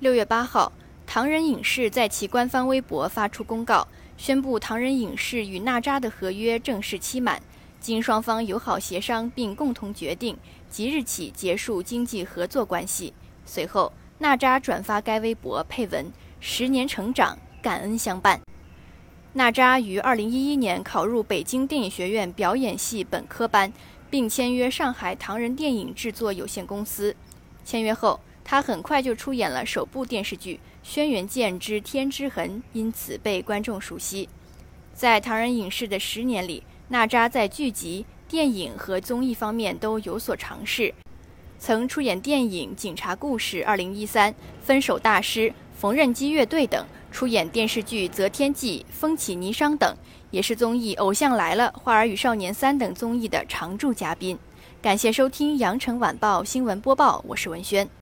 六月八号，唐人影视在其官方微博发出公告，宣布唐人影视与娜扎的合约正式期满，经双方友好协商并共同决定，即日起结束经济合作关系。随后，娜扎转发该微博，配文：“十年成长，感恩相伴。”娜扎于二零一一年考入北京电影学院表演系本科班，并签约上海唐人电影制作有限公司。签约后，他很快就出演了首部电视剧《轩辕剑之天之痕》，因此被观众熟悉。在唐人影视的十年里，娜扎在剧集、电影和综艺方面都有所尝试，曾出演电影《警察故事》2013、《分手大师》、缝纫机乐队等，出演电视剧《择天记》、《风起霓裳》等，也是综艺《偶像来了》、《花儿与少年三》等综艺的常驻嘉宾。感谢收听羊城晚报新闻播报，我是文轩。